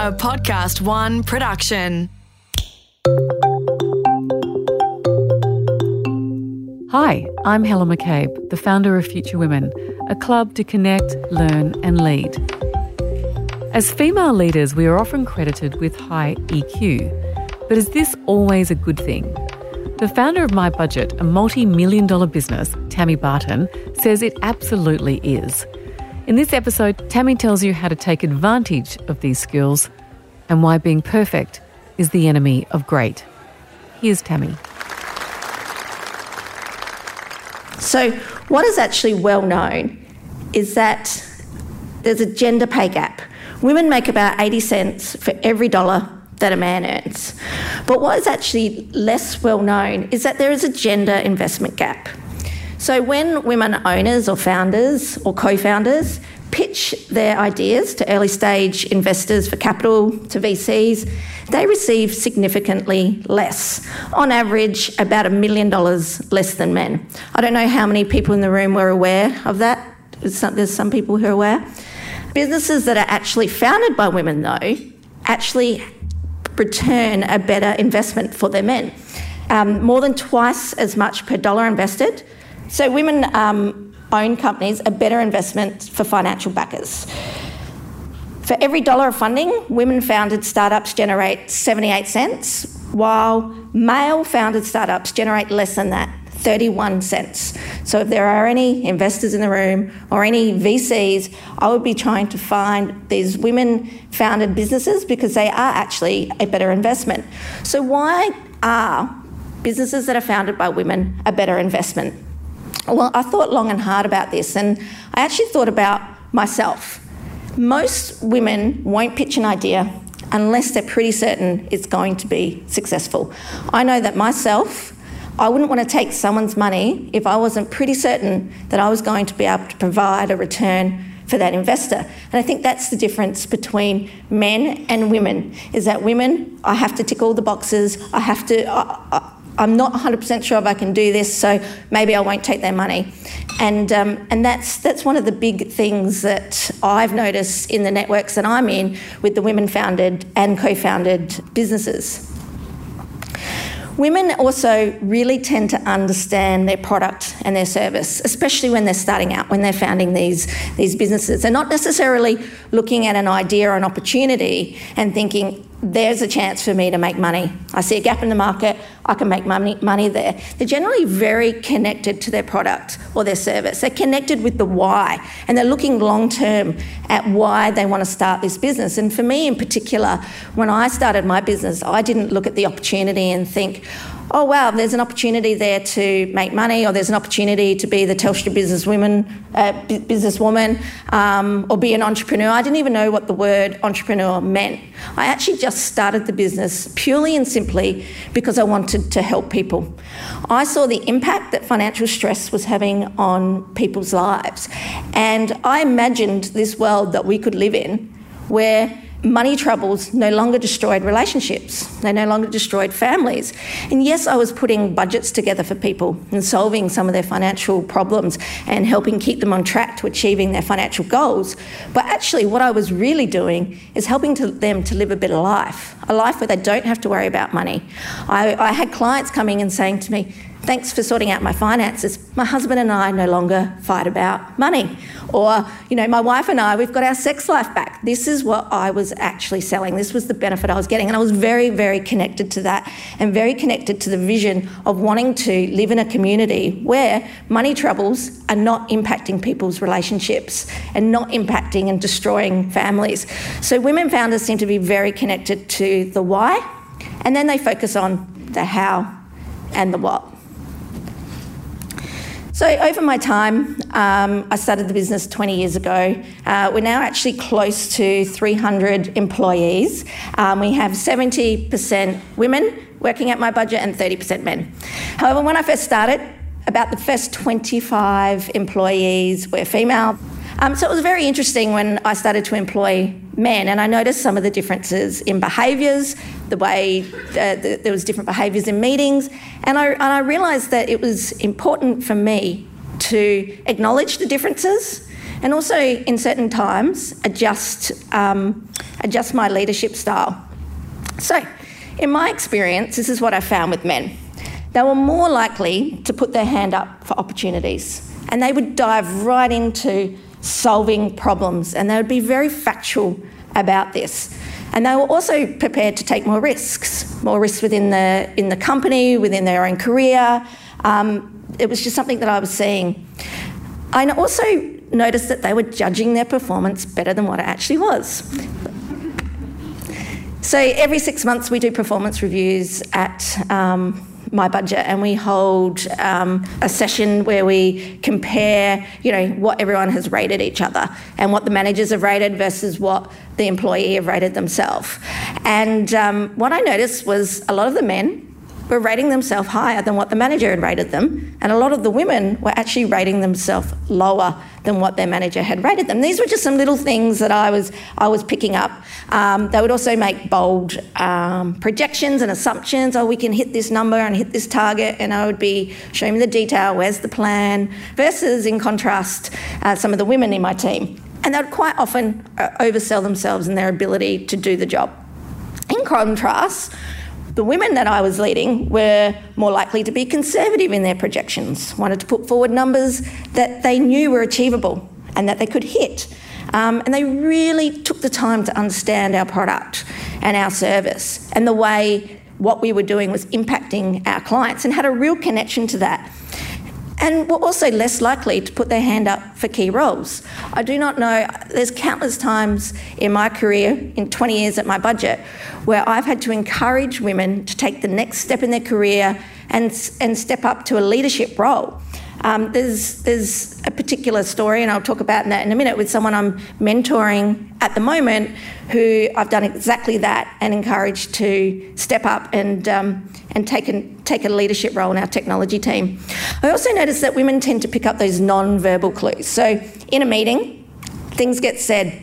a Podcast One production. Hi, I'm Helen McCabe, the founder of Future Women, a club to connect, learn, and lead. As female leaders, we are often credited with high EQ. But is this always a good thing? The founder of MyBudget, a multi million dollar business, Tammy Barton, says it absolutely is. In this episode, Tammy tells you how to take advantage of these skills and why being perfect is the enemy of great. Here's Tammy. So, what is actually well known is that there's a gender pay gap. Women make about 80 cents for every dollar that a man earns. But what is actually less well known is that there is a gender investment gap. So, when women owners or founders or co founders pitch their ideas to early stage investors for capital, to VCs, they receive significantly less. On average, about a million dollars less than men. I don't know how many people in the room were aware of that. There's some, people who are aware. Businesses that are actually founded by women, though, actually return a better investment for their men. Um, more than twice as much per dollar invested. So, women um, owned companies are better investments for financial backers. For every dollar of funding, women founded startups generate 78 cents, while male founded startups generate less than that, 31 cents. So if there are any investors in the room or any VCs, I would be trying to find these women founded businesses because they are actually a better investment. So why are businesses that are founded by women a better investment? Well, I thought long and hard about this and I actually thought about myself. Most women won't pitch an idea unless they're pretty certain it's going to be successful. I know that myself, I wouldn't want to take someone's money if I wasn't pretty certain that I was going to be able to provide a return for that investor. And I think that's the difference between men and women is that women, I have to tick all the boxes, I have to. I, I, I'm not 100% sure if I can do this, so maybe I won't take their money. And, um, and that's, that's one of the big things that I've noticed in the networks that I'm in with the women founded and co founded businesses. Women also really tend to understand their product and their service, especially when they're starting out, when they're founding these, these businesses. They're not necessarily looking at an idea or an opportunity and thinking, there's a chance for me to make money. I see a gap in the market, I can make money, money there. They're generally very connected to their product or their service. They're connected with the why and they're looking long term at why they want to start this business. And for me in particular, when I started my business, I didn't look at the opportunity and think, oh wow, there's an opportunity there to make money, or there's an opportunity to be the Telstra businesswoman, uh, businesswoman, um, or be an entrepreneur. I didn't even know what the word entrepreneur meant. I actually just started the business purely and simply because I wanted to help people. I saw the impact that financial stress was having on people's lives, and I imagined this world that we could live in where money troubles no longer destroyed relationships, they no longer destroyed families. And yes, I was putting budgets together for people and solving some of their financial problems and helping keep them on track to achieving their financial goals. But actually, what I was really doing is helping to them to live a better life, a life where they don't have to worry about money. I, I had clients coming and saying to me, Thanks for sorting out my finances. My husband and I no longer fight about money. Or, you know, my wife and I, we've got our sex life back. This is what I was actually selling. This was the benefit I was getting. And I was very, very connected to that and very connected to the vision of wanting to live in a community where money troubles are not impacting people's relationships and not impacting and destroying families. So women founders seem to be very connected to the why and then they focus on the how and the what. So, over my time, um, I started the business 20 years ago. Uh, we're now actually close to 300 employees. Um, we have 70% women working at MyBudget and 30% men. However, when I first started, about the first 25 employees were female. Um, so it was very interesting when I started to employ men, and I noticed some of the differences in behaviours, the way uh, the, there was different behaviours in meetings, and I, and I realised that it was important for me to acknowledge the differences and also in certain times adjust um, adjust my leadership style. So, in my experience, this is what I found with men. They were more likely to put their hand up for opportunities, and they would dive right into solving problems, and they would be very factual about this. And they were also prepared to take more risks, more risks within the in the company, within their own career. Um, it was just something that I was seeing. I also noticed that they were judging their performance better than what it actually was. So every six months we do performance reviews at um, MyBudget and we hold um, a session where we compare you know what everyone has rated each other and what the managers have rated versus what the employee have rated themselves. And um, what i noticed was a lot of the men were rating themselves higher than what the manager had rated them, and a lot of the women were actually rating themselves lower than what their manager had rated them. These were just some little things that I was I was picking up. Um, they would also make bold um, projections and assumptions. Oh, we can hit this number and hit this target, and I would be showing the detail. Where's the plan? Versus, in contrast, uh, some of the women in my team, and they would quite often uh, oversell themselves in their ability to do the job. In contrast, the women that I was leading were more likely to be conservative in their projections, wanted to put forward numbers that they knew were achievable and that they could hit. Um, and they really took the time to understand our product and our service and the way what we were doing was impacting our clients and had a real connection to that and were also less likely to put their hand up for key roles. I do not know, there's countless times in my career, in 20 years at MyBudget, where I've had to encourage women to take the next step in their career and, and step up to a leadership role. Um, there's there's a particular story, and I'll talk about that in a minute, with someone I'm mentoring at the moment, who I've done exactly that and encouraged to step up and um, and take a, take a leadership role in our technology team. I also noticed that women tend to pick up those non-verbal clues. So in a meeting, things get said,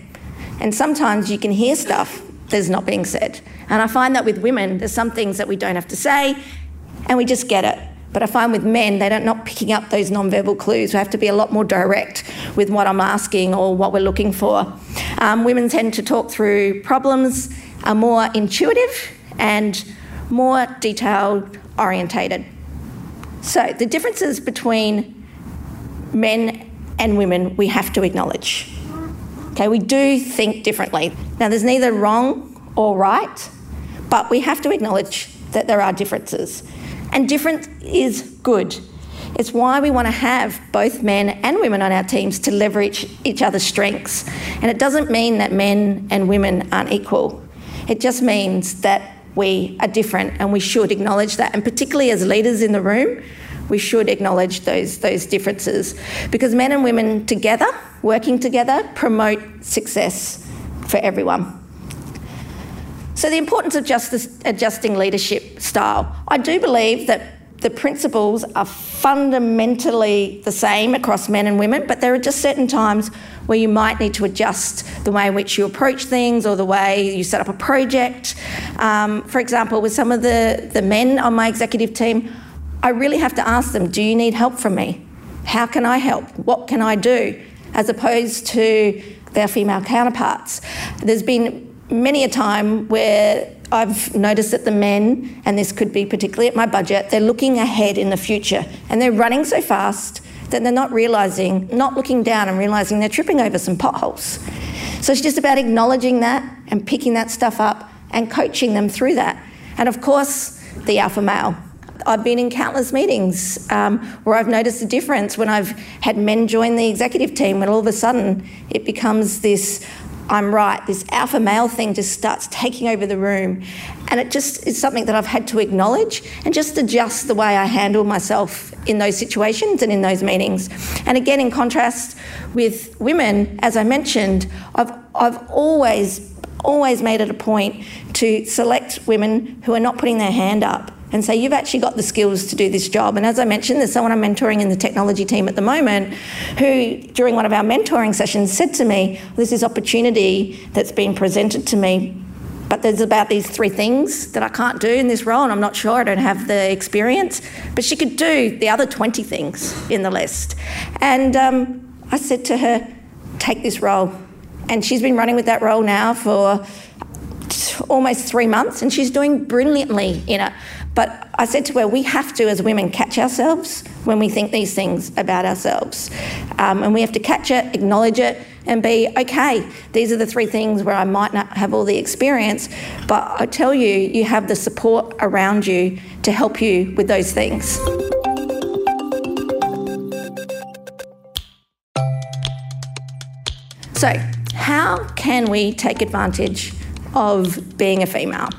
and sometimes you can hear stuff that's not being said. And I find that with women, there's some things that we don't have to say, and we just get it. But I find with men, they're not picking up those non-verbal clues. We have to be a lot more direct with what I'm asking or what we're looking for. Um, women tend to talk through problems, are more intuitive and more detail orientated. So the differences between men and women we have to acknowledge. Okay, we do think differently. Now there's neither wrong or right, but we have to acknowledge that there are differences. And different is good. It's why we want to have both men and women on our teams to leverage each other's strengths. And it doesn't mean that men and women aren't equal. It just means that we are different and we should acknowledge that. And particularly as leaders in the room, we should acknowledge those, those differences because men and women together, working together, promote success for everyone. So, the importance of justice, adjusting leadership style. I do believe that the principles are fundamentally the same across men and women, but there are just certain times where you might need to adjust the way in which you approach things or the way you set up a project. Um, for example, with some of the, the men on my executive team, I really have to ask them, do you need help from me? How can I help? What can I do? As opposed to their female counterparts. There's been many a time where I've noticed that the men, and this could be particularly at MyBudget, they're looking ahead in the future and they're running so fast that they're not realising, not looking down and realising they're tripping over some potholes. So it's just about acknowledging that and picking that stuff up and coaching them through that. And of course, the alpha male. I've been in countless meetings um, where I've noticed the difference when I've had men join the executive team, when all of a sudden it becomes this I'm right, this alpha male thing just starts taking over the room. And it just is something that I've had to acknowledge and just adjust the way I handle myself in those situations and in those meetings. And again, in contrast with women, as I mentioned, I've, I've always, always made it a point to select women who are not putting their hand up and say, You've actually got the skills to do this job. And as I mentioned, there's someone I'm mentoring in the technology team at the moment who, during one of our mentoring sessions, said to me, this opportunity that's been presented to me. But there's about these three things that I can't do in this role, and I'm not sure, I don't have the experience. But she could do the other 20 things in the list. And um, I said to her, take this role. And she's been running with that role now for almost three months and she's doing brilliantly in it. But I said to her, we have to, as women, catch ourselves when we think these things about ourselves. Um, and we have to catch it, acknowledge it, and be okay. These are the three things where I might not have all the experience, but I tell you, you have the support around you to help you with those things. So, how can we take advantage of being a female?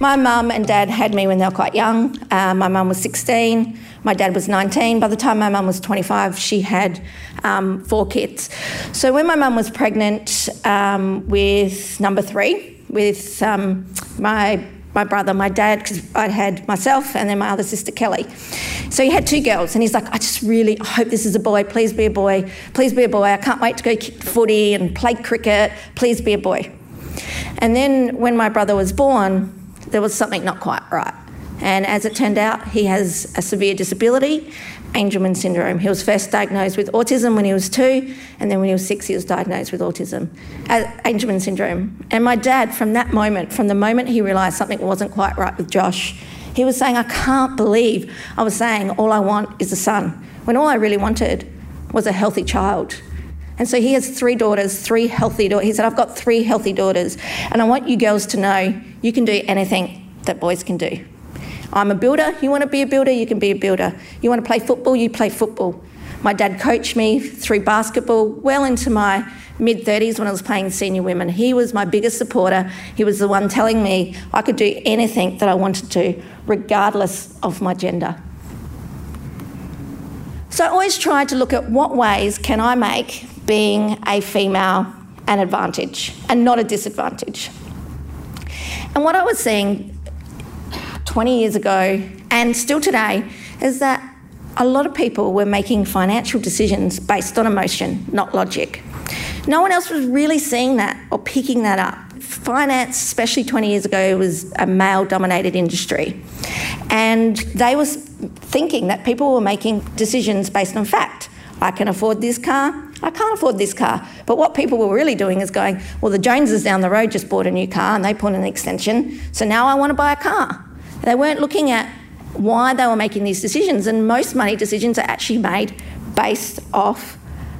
My mum and dad had me when they were quite young. Uh, my mum was 16, my dad was 19. By the time my mum was 25, she had um, four kids. So when my mum was pregnant um, with number three, with um, my my brother, my dad, because I'd had myself and then my other sister Kelly. So he had two girls, and he's like, I just really hope this is a boy. Please be a boy. Please be a boy. I can't wait to go kick footy and play cricket. Please be a boy. And then when my brother was born, there was something not quite right. And as it turned out, he has a severe disability, Angelman syndrome. He was first diagnosed with autism when he was two, and then when he was six, he was diagnosed with autism, uh, Angelman syndrome. And my dad, from that moment, from the moment he realised something wasn't quite right with Josh, he was saying, I can't believe I was saying all I want is a son, when all I really wanted was a healthy child. And so he has three daughters, three healthy daughters. He said, I've got three healthy daughters, and I want you girls to know you can do anything that boys can do. I'm a builder, you want to be a builder, you can be a builder. You want to play football, you play football. My dad coached me through basketball well into my mid 30s when I was playing senior women. He was my biggest supporter. He was the one telling me I could do anything that I wanted to, regardless of my gender. So I always tried to look at what ways can I make being a female an advantage and not a disadvantage. And what I was seeing 20 years ago and still today is that a lot of people were making financial decisions based on emotion, not logic. No one else was really seeing that or picking that up. Finance, especially 20 years ago, was a male dominated industry. And they were thinking that people were making decisions based on fact. I can afford this car, I can't afford this car. But what people were really doing is going, well, the Joneses down the road just bought a new car and they put an extension, so now I want to buy a car. They weren't looking at why they were making these decisions, and most money decisions are actually made based off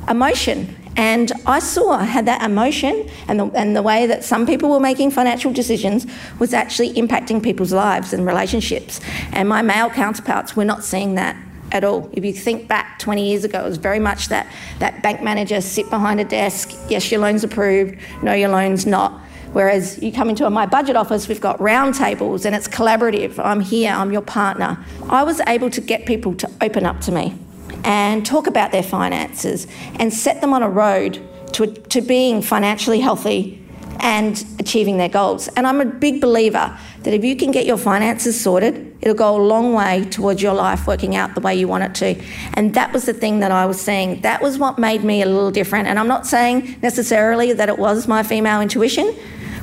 emotion. And I saw how that emotion and the, and the way that some people were making financial decisions was actually impacting people's lives and relationships. And my male counterparts were not seeing that at all. If you think back 20 years ago, it was very much that, that bank manager sit behind a desk, yes, your loan's approved, no, your loan's not. Whereas you come into MyBudget office, we've got round tables and it's collaborative. I'm here, I'm your partner. I was able to get people to open up to me and talk about their finances and set them on a road to, to being financially healthy and achieving their goals. And I'm a big believer that if you can get your finances sorted, it'll go a long way towards your life working out the way you want it to. And that was the thing that I was seeing. That was what made me a little different. And I'm not saying necessarily that it was my female intuition,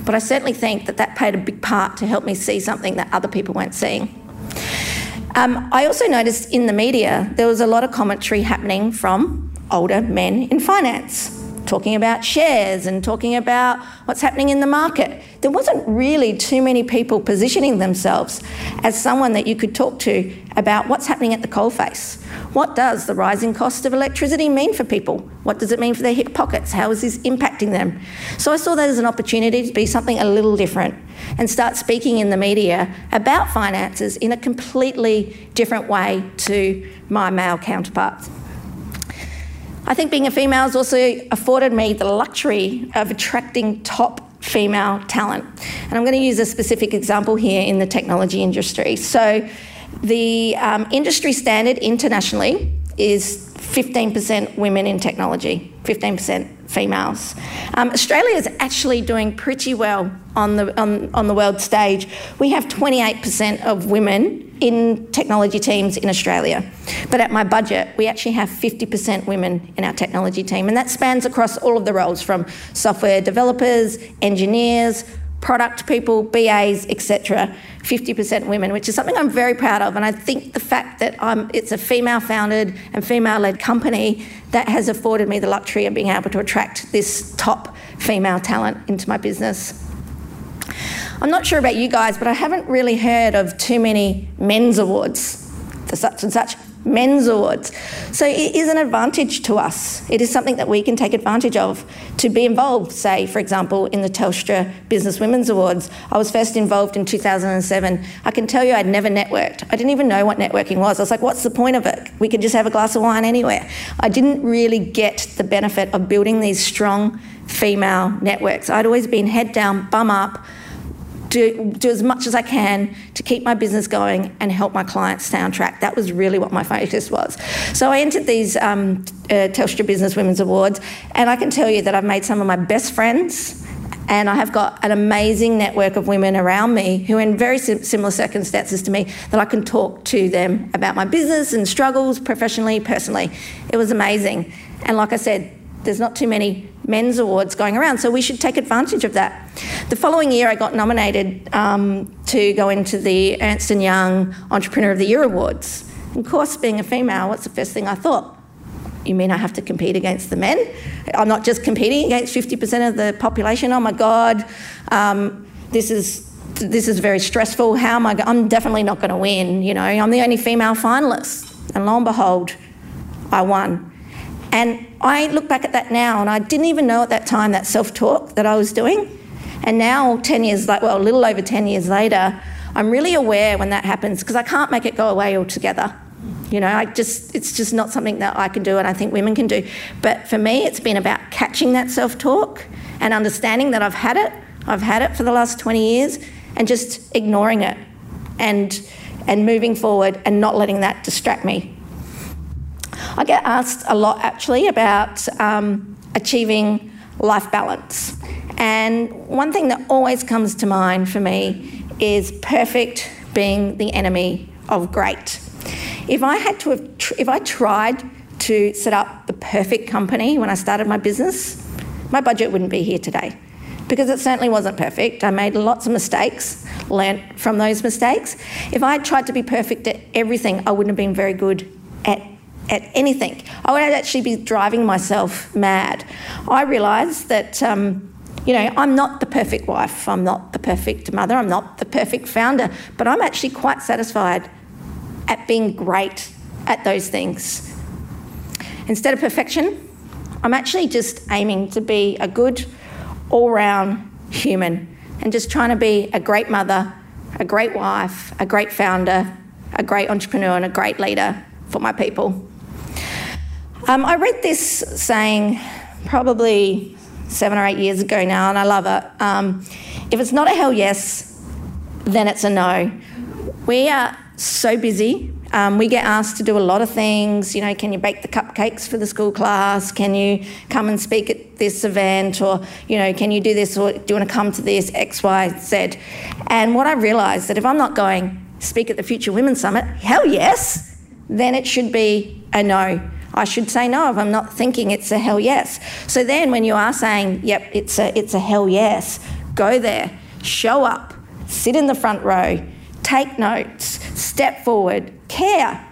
but I certainly think that that played a big part to help me see something that other people weren't seeing. Um, I also noticed in the media there was a lot of commentary happening from older men in finance talking about shares and talking about what's happening in the market. There wasn't really too many people positioning themselves as someone that you could talk to about what's happening at the coalface. What does the rising cost of electricity mean for people? What does it mean for their hip pockets? How is this impacting them? So I saw that as an opportunity to be something a little different and start speaking in the media about finances in a completely different way to my male counterparts. I think being a female has also afforded me the luxury of attracting top female talent. And I'm going to use a specific example here in the technology industry. So, the um, industry standard internationally is 15% women in technology, 15% females. Um, Australia is actually doing pretty well on the, on, on the world stage. We have 28% of women in technology teams in Australia. But at MyBudget, we actually have 50% women in our technology team, and that spans across all of the roles from software developers, engineers, product people, BAs, etc., 50% women, which is something I'm very proud of. And I think the fact that it's a female founded and female led company that has afforded me the luxury of being able to attract this top female talent into my business. I'm not sure about you guys, but I haven't really heard of too many men's awards, the such and such men's awards. So it is an advantage to us. It is something that we can take advantage of to be involved, say, for example, in the Telstra Business Women's Awards. I was first involved in 2007. I can tell you I'd never networked. I didn't even know what networking was. I was like, what's the point of it? We could just have a glass of wine anywhere. I didn't really get the benefit of building these strong female networks. I'd always been head down, bum up, do, do as much as I can to keep my business going and help my clients stay on track. That was really what my focus was. So I entered these um, uh, Telstra Business Women's Awards, and I can tell you that I've made some of my best friends. And I have got an amazing network of women around me who are in very similar circumstances to me that I can talk to them about my business and struggles professionally, personally. It was amazing. And like I said, there's not too many men's awards going around, so we should take advantage of that. The following year, I got nominated um, to go into the Ernst & Young Entrepreneur of the Year Awards. Of course, being a female, what's the first thing I thought? You mean I have to compete against the men? I'm not just competing against 50% of the population. Oh my God, um, this is this is very stressful. How am I? Go- I'm definitely not going to win. You know, I'm the only female finalist, and lo and behold, I won. And I look back at that now, and I didn't even know at that time that self talk that I was doing. And now, 10 years, like, well, a little over 10 years later, I'm really aware when that happens because I can't make it go away altogether. You know, I just, it's just not something that I can do and I think women can do. But for me, it's been about catching that self talk and understanding that I've had it. I've had it for the last 20 years and just ignoring it and, and moving forward and not letting that distract me I get asked a lot actually about um, achieving life balance. And one thing that always comes to mind for me is perfect being the enemy of great. If I had to have, tr- if I tried to set up the perfect company when I started my business, MyBudget wouldn't be here today because it certainly wasn't perfect. I made lots of mistakes, learnt from those mistakes. If I had tried to be perfect at everything, I wouldn't have been very good at at anything. I would actually be driving myself mad. I realised that, um, you know, I'm not the perfect wife, I'm not the perfect mother, I'm not the perfect founder, but I'm actually quite satisfied at being great at those things. Instead of perfection, I'm actually just aiming to be a good, all round human and just trying to be a great mother, a great wife, a great founder, a great entrepreneur, and a great leader for my people. Um, I read this saying probably seven or eight years ago now, and I love it. Um, if it's not a hell yes, then it's a no. We are so busy. Um, we get asked to do a lot of things. You know, can you bake the cupcakes for the school class? Can you come and speak at this event? Or, you know, can you do this? Or do you want to come to this? X, Y, Z. And what I realised that if I'm not going speak at the Future Women's Summit, hell yes, then it should be a no. I should say no if I'm not thinking it's a hell yes. So then when you are saying, yep, it's a, it's a hell yes, go there, show up, sit in the front row, take notes, step forward, care,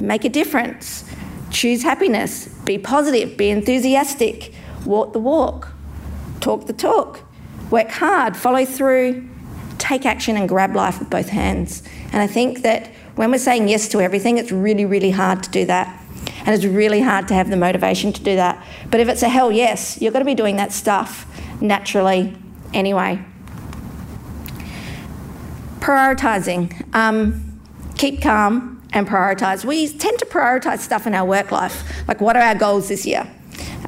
make a difference, choose happiness, be positive, be enthusiastic, walk the walk, talk the talk, work hard, follow through, take action and grab life with both hands. And I think that when we're saying yes to everything, it's really, really hard to do that. And it's really hard to have the motivation to do that. But if it's a hell yes, you're going to be doing that stuff naturally anyway. Prioritising. Um, keep calm and prioritise. We tend to prioritise stuff in our work life. Like, what are our goals this year?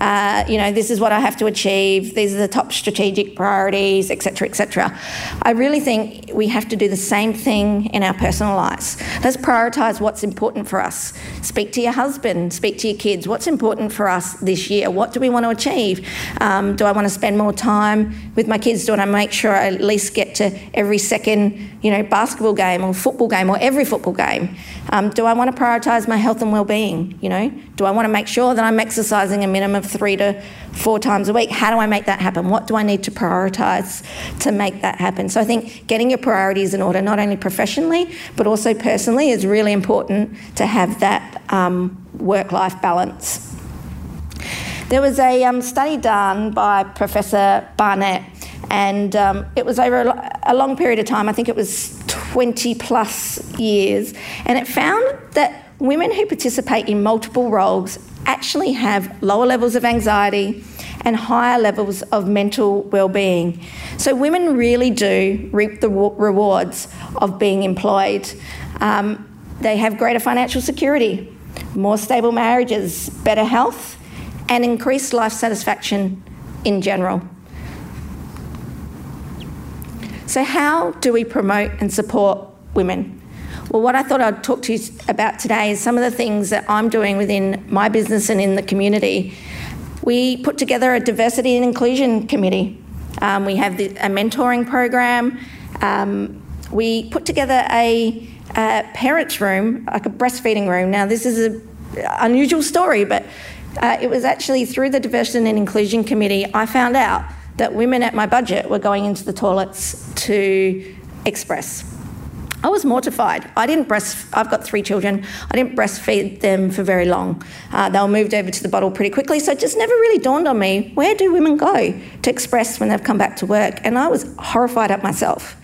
Uh, you know, this is what I have to achieve, these are the top strategic priorities, etc., etc. I really think we have to do the same thing in our personal lives. Let's prioritise what's important for us. Speak to your husband, speak to your kids. What's important for us this year? What do we want to achieve? Um, do I want to spend more time with my kids? Do I want to make sure I at least get to every second, you know, basketball game or football game or every football game? Um, do I want to prioritise my health and well-being? You know, do I want to make sure that I'm exercising a minimum of three to four times a week. How do I make that happen? What do I need to prioritise to make that happen? So I think getting your priorities in order, not only professionally but also personally, is really important to have that um, work life balance. There was a um, study done by Professor Barnett, and um, it was over a, a long period of time. I think it was 20 plus years, and it found that women who participate in multiple roles actually have lower levels of anxiety and higher levels of mental well-being. So women really do reap the rewards of being employed. Um, they have greater financial security, more stable marriages, better health, and increased life satisfaction in general. So, how do we promote and support women? Well, what I thought I'd talk to you about today is some of the things that I'm doing within my business and in the community. We put together a diversity and inclusion committee. Um, we have the, a mentoring program. Um, we put together a, a parents' room, like a breastfeeding room. Now, this is an unusual story, but uh, it was actually through the Diversity and Inclusion Committee I found out that women at MyBudget were going into the toilets to express. I was mortified. I didn't breast. I've got three children. I didn't breastfeed them for very long. Uh, they were moved over to the bottle pretty quickly, so it just never really dawned on me where do women go to express when they've come back to work, and I was horrified at myself.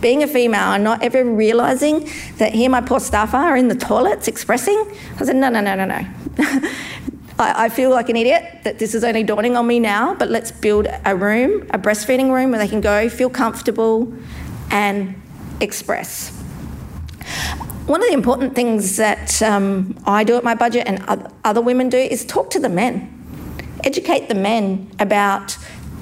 Being a female and not ever realising that here my poor staff are in the toilets expressing, I said, no, no, no, no, no. I feel like an idiot that this is only dawning on me now, but let's build a room, a breastfeeding room where they can go, feel comfortable, and express. One of the important things that um, I do at MyBudget and other women do is talk to the men, educate the men about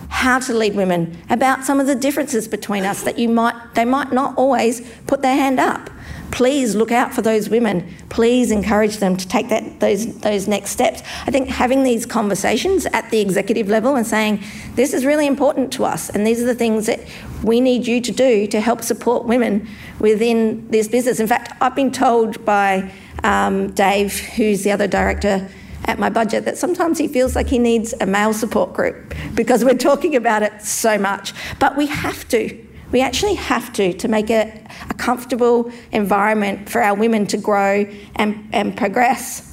how to lead women, about some of the differences between us that you might they might not always put their hand up please look out for those women. Please encourage them to take that those those next steps. I think having these conversations at the executive level and saying this is really important to us, and these are the things that we need you to do to help support women within this business. In fact, I've been told by um, Dave, who's the other director at MyBudget that sometimes he feels like he needs a male support group because we're talking about it so much. But we have to. We actually have to to make it a comfortable environment for our women to grow and, and progress.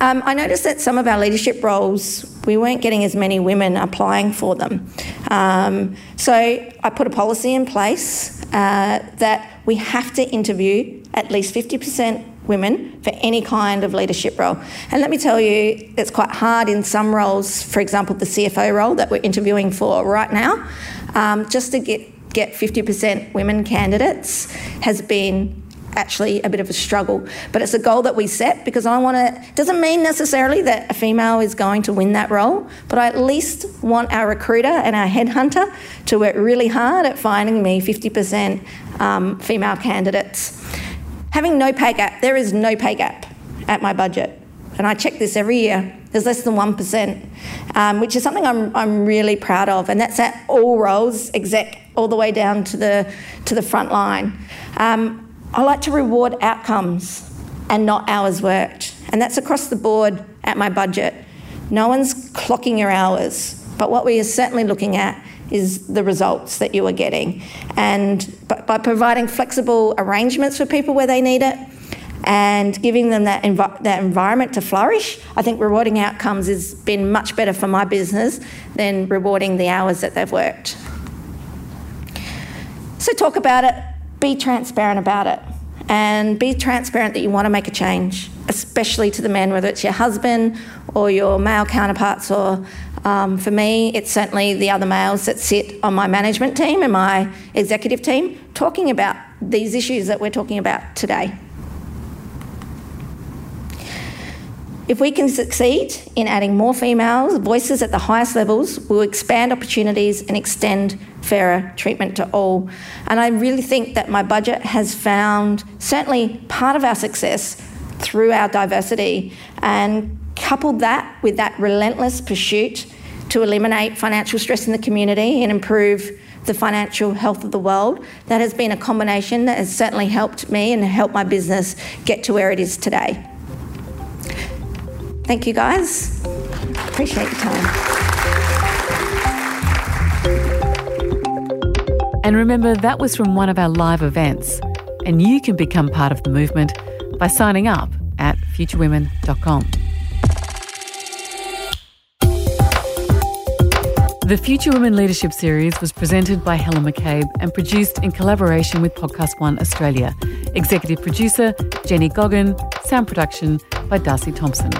Um, I noticed that some of our leadership roles, we weren't getting as many women applying for them. Um, so I put a policy in place uh, that we have to interview at least 50% women for any kind of leadership role. And let me tell you, it's quite hard in some roles, for example, the CFO role that we're interviewing for right now, um, just to get, get 50% women candidates has been actually a bit of a struggle. But it's a goal that we set because I want to, doesn't mean necessarily that a female is going to win that role, but I at least want our recruiter and our headhunter to work really hard at finding me 50% um, female candidates. Having no pay gap, there is no pay gap at MyBudget. And I check this every year. There's less than 1%, um, which is something I'm, I'm really proud of. And that's at all roles, exec all the way down to the, to the front line. Um, I like to reward outcomes and not hours worked. And that's across the board at MyBudget. No one's clocking your hours, but what we are certainly looking at is the results that you are getting. And by providing flexible arrangements for people where they need it and giving them that, env- that environment to flourish, I think rewarding outcomes has been much better for my business than rewarding the hours that they've worked. So talk about it, be transparent about it, and be transparent that you want to make a change, especially to the men, whether it's your husband or your male counterparts or um, for me, it's certainly the other males that sit on my management team and my executive team talking about these issues that we're talking about today. If we can succeed in adding more females, voices at the highest levels, we'll expand opportunities and extend fairer treatment to all. And I really think that MyBudget has found certainly part of our success through our diversity and coupled that with that relentless pursuit to eliminate financial stress in the community and improve the financial health of the world. That has been a combination that has certainly helped me and helped my business get to where it is today. Thank you, guys. Appreciate your time. And remember, that was from one of our live events. And you can become part of the movement by signing up at futurewomen.com. The Future Women Leadership Series was presented by Helen McCabe and produced in collaboration with Podcast One Australia. Executive producer Jenny Goggin, sound production by Darcy Thompson.